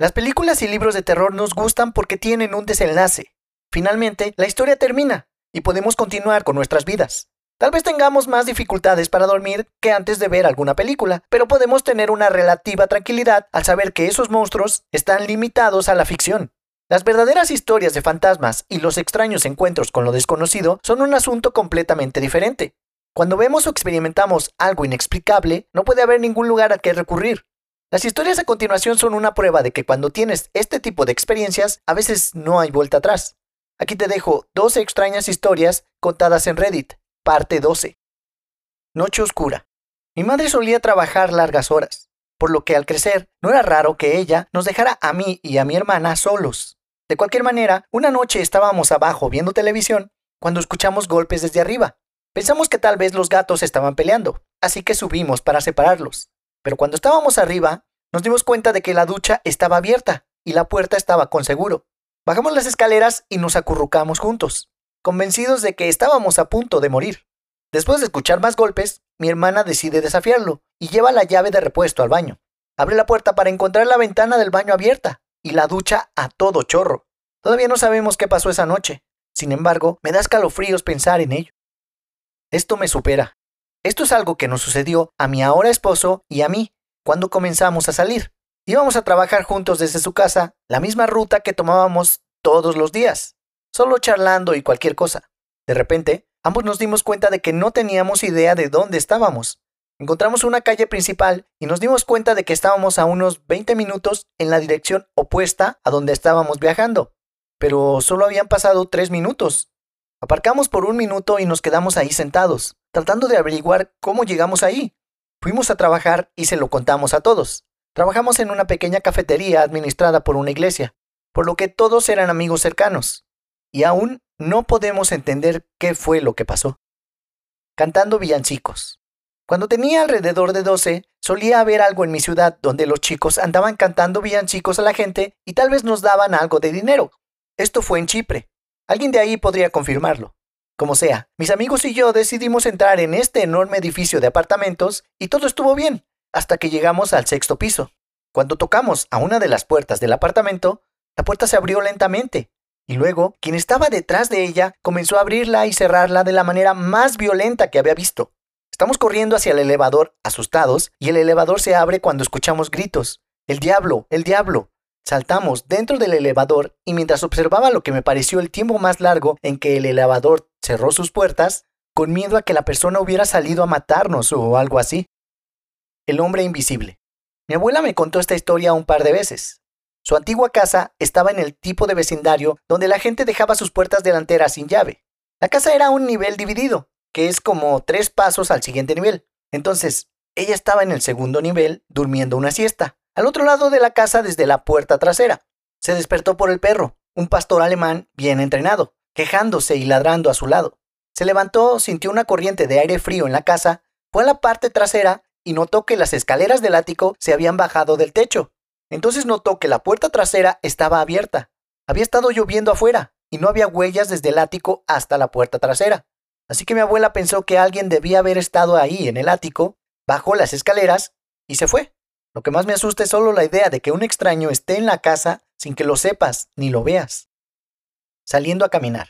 Las películas y libros de terror nos gustan porque tienen un desenlace. Finalmente, la historia termina y podemos continuar con nuestras vidas. Tal vez tengamos más dificultades para dormir que antes de ver alguna película, pero podemos tener una relativa tranquilidad al saber que esos monstruos están limitados a la ficción. Las verdaderas historias de fantasmas y los extraños encuentros con lo desconocido son un asunto completamente diferente. Cuando vemos o experimentamos algo inexplicable, no puede haber ningún lugar al que recurrir. Las historias a continuación son una prueba de que cuando tienes este tipo de experiencias, a veces no hay vuelta atrás. Aquí te dejo 12 extrañas historias contadas en Reddit, parte 12. Noche oscura. Mi madre solía trabajar largas horas, por lo que al crecer no era raro que ella nos dejara a mí y a mi hermana solos. De cualquier manera, una noche estábamos abajo viendo televisión cuando escuchamos golpes desde arriba. Pensamos que tal vez los gatos estaban peleando, así que subimos para separarlos. Pero cuando estábamos arriba, nos dimos cuenta de que la ducha estaba abierta y la puerta estaba con seguro. Bajamos las escaleras y nos acurrucamos juntos, convencidos de que estábamos a punto de morir. Después de escuchar más golpes, mi hermana decide desafiarlo y lleva la llave de repuesto al baño. Abre la puerta para encontrar la ventana del baño abierta y la ducha a todo chorro. Todavía no sabemos qué pasó esa noche. Sin embargo, me da escalofríos pensar en ello. Esto me supera. Esto es algo que nos sucedió a mi ahora esposo y a mí cuando comenzamos a salir. Íbamos a trabajar juntos desde su casa, la misma ruta que tomábamos todos los días, solo charlando y cualquier cosa. De repente, ambos nos dimos cuenta de que no teníamos idea de dónde estábamos. Encontramos una calle principal y nos dimos cuenta de que estábamos a unos 20 minutos en la dirección opuesta a donde estábamos viajando. Pero solo habían pasado 3 minutos. Aparcamos por un minuto y nos quedamos ahí sentados, tratando de averiguar cómo llegamos ahí. Fuimos a trabajar y se lo contamos a todos. Trabajamos en una pequeña cafetería administrada por una iglesia, por lo que todos eran amigos cercanos. Y aún no podemos entender qué fue lo que pasó. Cantando villancicos. Cuando tenía alrededor de 12, solía haber algo en mi ciudad donde los chicos andaban cantando villancicos a la gente y tal vez nos daban algo de dinero. Esto fue en Chipre. Alguien de ahí podría confirmarlo. Como sea, mis amigos y yo decidimos entrar en este enorme edificio de apartamentos y todo estuvo bien, hasta que llegamos al sexto piso. Cuando tocamos a una de las puertas del apartamento, la puerta se abrió lentamente, y luego quien estaba detrás de ella comenzó a abrirla y cerrarla de la manera más violenta que había visto. Estamos corriendo hacia el elevador, asustados, y el elevador se abre cuando escuchamos gritos. ¡El diablo! ¡El diablo! Saltamos dentro del elevador y mientras observaba lo que me pareció el tiempo más largo en que el elevador cerró sus puertas, con miedo a que la persona hubiera salido a matarnos o algo así. El hombre invisible. Mi abuela me contó esta historia un par de veces. Su antigua casa estaba en el tipo de vecindario donde la gente dejaba sus puertas delanteras sin llave. La casa era un nivel dividido, que es como tres pasos al siguiente nivel. Entonces, ella estaba en el segundo nivel durmiendo una siesta al otro lado de la casa desde la puerta trasera. Se despertó por el perro, un pastor alemán bien entrenado, quejándose y ladrando a su lado. Se levantó, sintió una corriente de aire frío en la casa, fue a la parte trasera y notó que las escaleras del ático se habían bajado del techo. Entonces notó que la puerta trasera estaba abierta. Había estado lloviendo afuera y no había huellas desde el ático hasta la puerta trasera. Así que mi abuela pensó que alguien debía haber estado ahí en el ático, bajó las escaleras y se fue. Lo que más me asusta es solo la idea de que un extraño esté en la casa sin que lo sepas ni lo veas. Saliendo a caminar.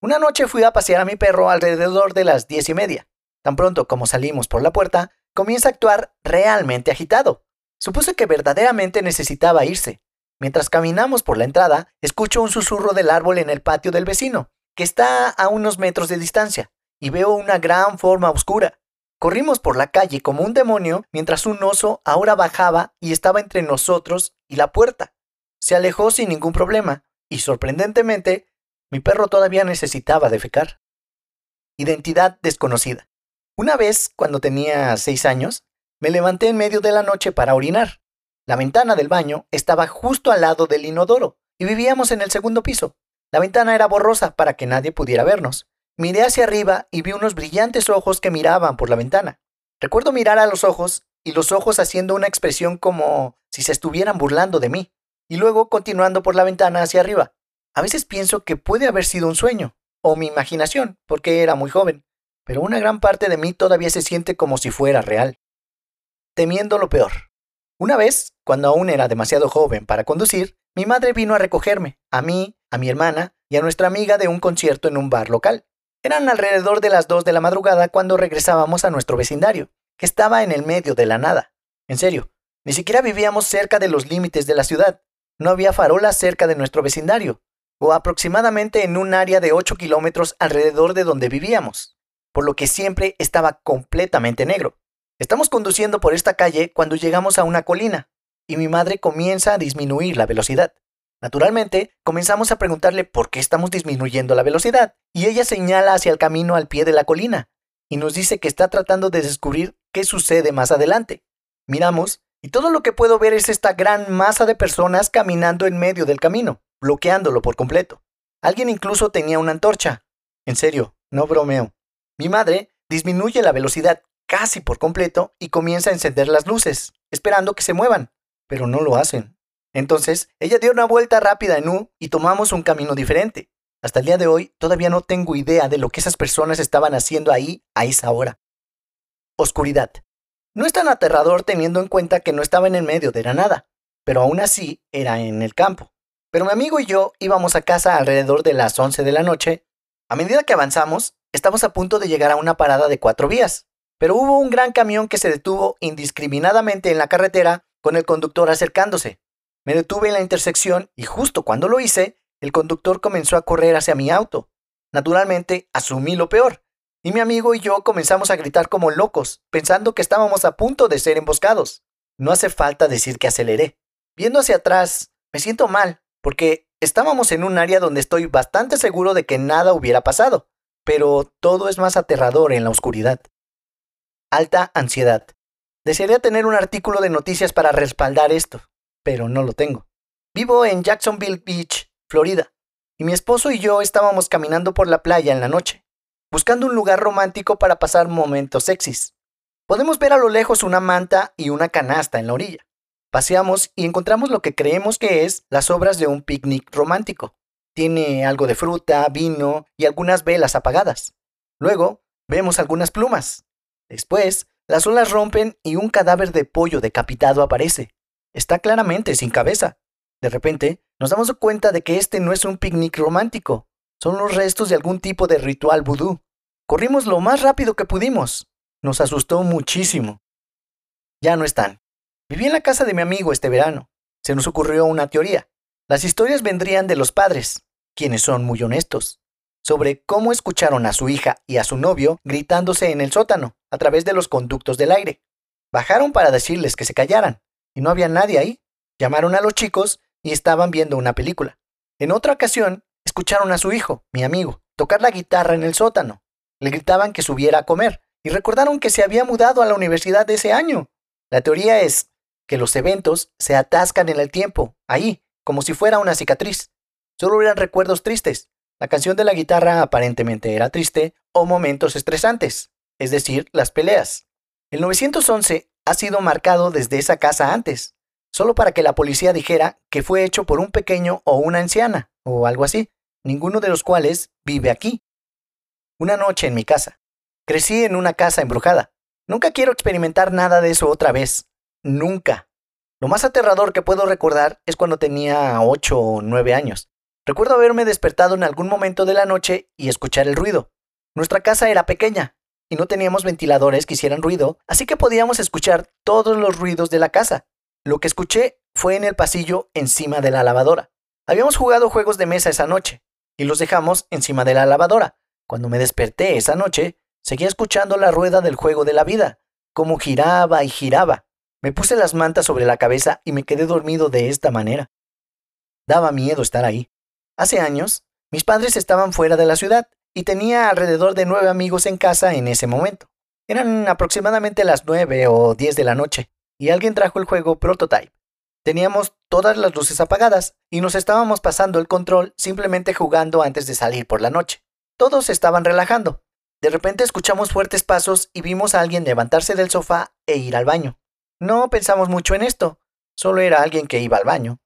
Una noche fui a pasear a mi perro alrededor de las diez y media. Tan pronto como salimos por la puerta, comienza a actuar realmente agitado. Supuse que verdaderamente necesitaba irse. Mientras caminamos por la entrada, escucho un susurro del árbol en el patio del vecino, que está a unos metros de distancia, y veo una gran forma oscura. Corrimos por la calle como un demonio mientras un oso ahora bajaba y estaba entre nosotros y la puerta. Se alejó sin ningún problema y sorprendentemente mi perro todavía necesitaba defecar. Identidad desconocida. Una vez, cuando tenía seis años, me levanté en medio de la noche para orinar. La ventana del baño estaba justo al lado del inodoro y vivíamos en el segundo piso. La ventana era borrosa para que nadie pudiera vernos, Miré hacia arriba y vi unos brillantes ojos que miraban por la ventana. Recuerdo mirar a los ojos y los ojos haciendo una expresión como si se estuvieran burlando de mí, y luego continuando por la ventana hacia arriba. A veces pienso que puede haber sido un sueño, o mi imaginación, porque era muy joven, pero una gran parte de mí todavía se siente como si fuera real. Temiendo lo peor. Una vez, cuando aún era demasiado joven para conducir, mi madre vino a recogerme, a mí, a mi hermana y a nuestra amiga de un concierto en un bar local. Eran alrededor de las 2 de la madrugada cuando regresábamos a nuestro vecindario, que estaba en el medio de la nada. En serio, ni siquiera vivíamos cerca de los límites de la ciudad. No había farolas cerca de nuestro vecindario, o aproximadamente en un área de 8 kilómetros alrededor de donde vivíamos, por lo que siempre estaba completamente negro. Estamos conduciendo por esta calle cuando llegamos a una colina, y mi madre comienza a disminuir la velocidad. Naturalmente, comenzamos a preguntarle por qué estamos disminuyendo la velocidad, y ella señala hacia el camino al pie de la colina, y nos dice que está tratando de descubrir qué sucede más adelante. Miramos y todo lo que puedo ver es esta gran masa de personas caminando en medio del camino, bloqueándolo por completo. Alguien incluso tenía una antorcha. En serio, no bromeo. Mi madre disminuye la velocidad casi por completo y comienza a encender las luces, esperando que se muevan, pero no lo hacen. Entonces, ella dio una vuelta rápida en U y tomamos un camino diferente. Hasta el día de hoy todavía no tengo idea de lo que esas personas estaban haciendo ahí a esa hora. Oscuridad. No es tan aterrador teniendo en cuenta que no estaba en el medio de la nada, pero aún así era en el campo. Pero mi amigo y yo íbamos a casa alrededor de las 11 de la noche. A medida que avanzamos, estamos a punto de llegar a una parada de cuatro vías, pero hubo un gran camión que se detuvo indiscriminadamente en la carretera con el conductor acercándose. Me detuve en la intersección y justo cuando lo hice, el conductor comenzó a correr hacia mi auto. Naturalmente, asumí lo peor, y mi amigo y yo comenzamos a gritar como locos, pensando que estábamos a punto de ser emboscados. No hace falta decir que aceleré. Viendo hacia atrás, me siento mal, porque estábamos en un área donde estoy bastante seguro de que nada hubiera pasado, pero todo es más aterrador en la oscuridad. Alta ansiedad. Desearía tener un artículo de noticias para respaldar esto, pero no lo tengo. Vivo en Jacksonville Beach, Florida, y mi esposo y yo estábamos caminando por la playa en la noche buscando un lugar romántico para pasar momentos sexys. Podemos ver a lo lejos una manta y una canasta en la orilla. Paseamos y encontramos lo que creemos que es las obras de un picnic romántico. Tiene algo de fruta, vino y algunas velas apagadas. Luego, vemos algunas plumas. Después, las olas rompen y un cadáver de pollo decapitado aparece. Está claramente sin cabeza. De repente, nos damos cuenta de que este no es un picnic romántico, son los restos de algún tipo de ritual vudú. Corrimos lo más rápido que pudimos. Nos asustó muchísimo. Ya no están. Viví en la casa de mi amigo este verano. Se nos ocurrió una teoría. Las historias vendrían de los padres, quienes son muy honestos, sobre cómo escucharon a su hija y a su novio gritándose en el sótano a través de los conductos del aire. Bajaron para decirles que se callaran, y no había nadie ahí. Llamaron a los chicos y estaban viendo una película. En otra ocasión, Escucharon a su hijo, mi amigo, tocar la guitarra en el sótano. Le gritaban que subiera a comer y recordaron que se había mudado a la universidad de ese año. La teoría es que los eventos se atascan en el tiempo, ahí, como si fuera una cicatriz. Solo eran recuerdos tristes. La canción de la guitarra aparentemente era triste o momentos estresantes, es decir, las peleas. El 911 ha sido marcado desde esa casa antes, solo para que la policía dijera que fue hecho por un pequeño o una anciana, o algo así ninguno de los cuales vive aquí. Una noche en mi casa. Crecí en una casa embrujada. Nunca quiero experimentar nada de eso otra vez. Nunca. Lo más aterrador que puedo recordar es cuando tenía ocho o nueve años. Recuerdo haberme despertado en algún momento de la noche y escuchar el ruido. Nuestra casa era pequeña y no teníamos ventiladores que hicieran ruido, así que podíamos escuchar todos los ruidos de la casa. Lo que escuché fue en el pasillo encima de la lavadora. Habíamos jugado juegos de mesa esa noche y los dejamos encima de la lavadora. Cuando me desperté esa noche, seguía escuchando la rueda del juego de la vida, como giraba y giraba. Me puse las mantas sobre la cabeza y me quedé dormido de esta manera. Daba miedo estar ahí. Hace años, mis padres estaban fuera de la ciudad y tenía alrededor de nueve amigos en casa en ese momento. Eran aproximadamente las nueve o diez de la noche, y alguien trajo el juego Prototype. Teníamos todas las luces apagadas y nos estábamos pasando el control simplemente jugando antes de salir por la noche. Todos estaban relajando. De repente escuchamos fuertes pasos y vimos a alguien levantarse del sofá e ir al baño. No pensamos mucho en esto, solo era alguien que iba al baño.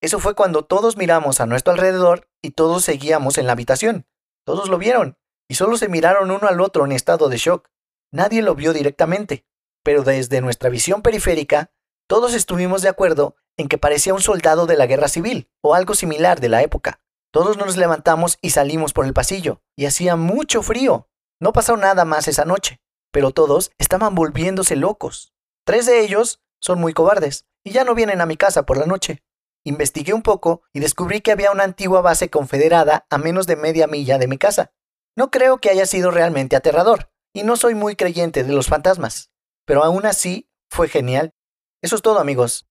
Eso fue cuando todos miramos a nuestro alrededor y todos seguíamos en la habitación. Todos lo vieron y solo se miraron uno al otro en estado de shock. Nadie lo vio directamente, pero desde nuestra visión periférica Todos estuvimos de acuerdo en que parecía un soldado de la guerra civil o algo similar de la época. Todos nos levantamos y salimos por el pasillo, y hacía mucho frío. No pasó nada más esa noche, pero todos estaban volviéndose locos. Tres de ellos son muy cobardes y ya no vienen a mi casa por la noche. Investigué un poco y descubrí que había una antigua base confederada a menos de media milla de mi casa. No creo que haya sido realmente aterrador, y no soy muy creyente de los fantasmas, pero aún así fue genial. Eso es todo amigos.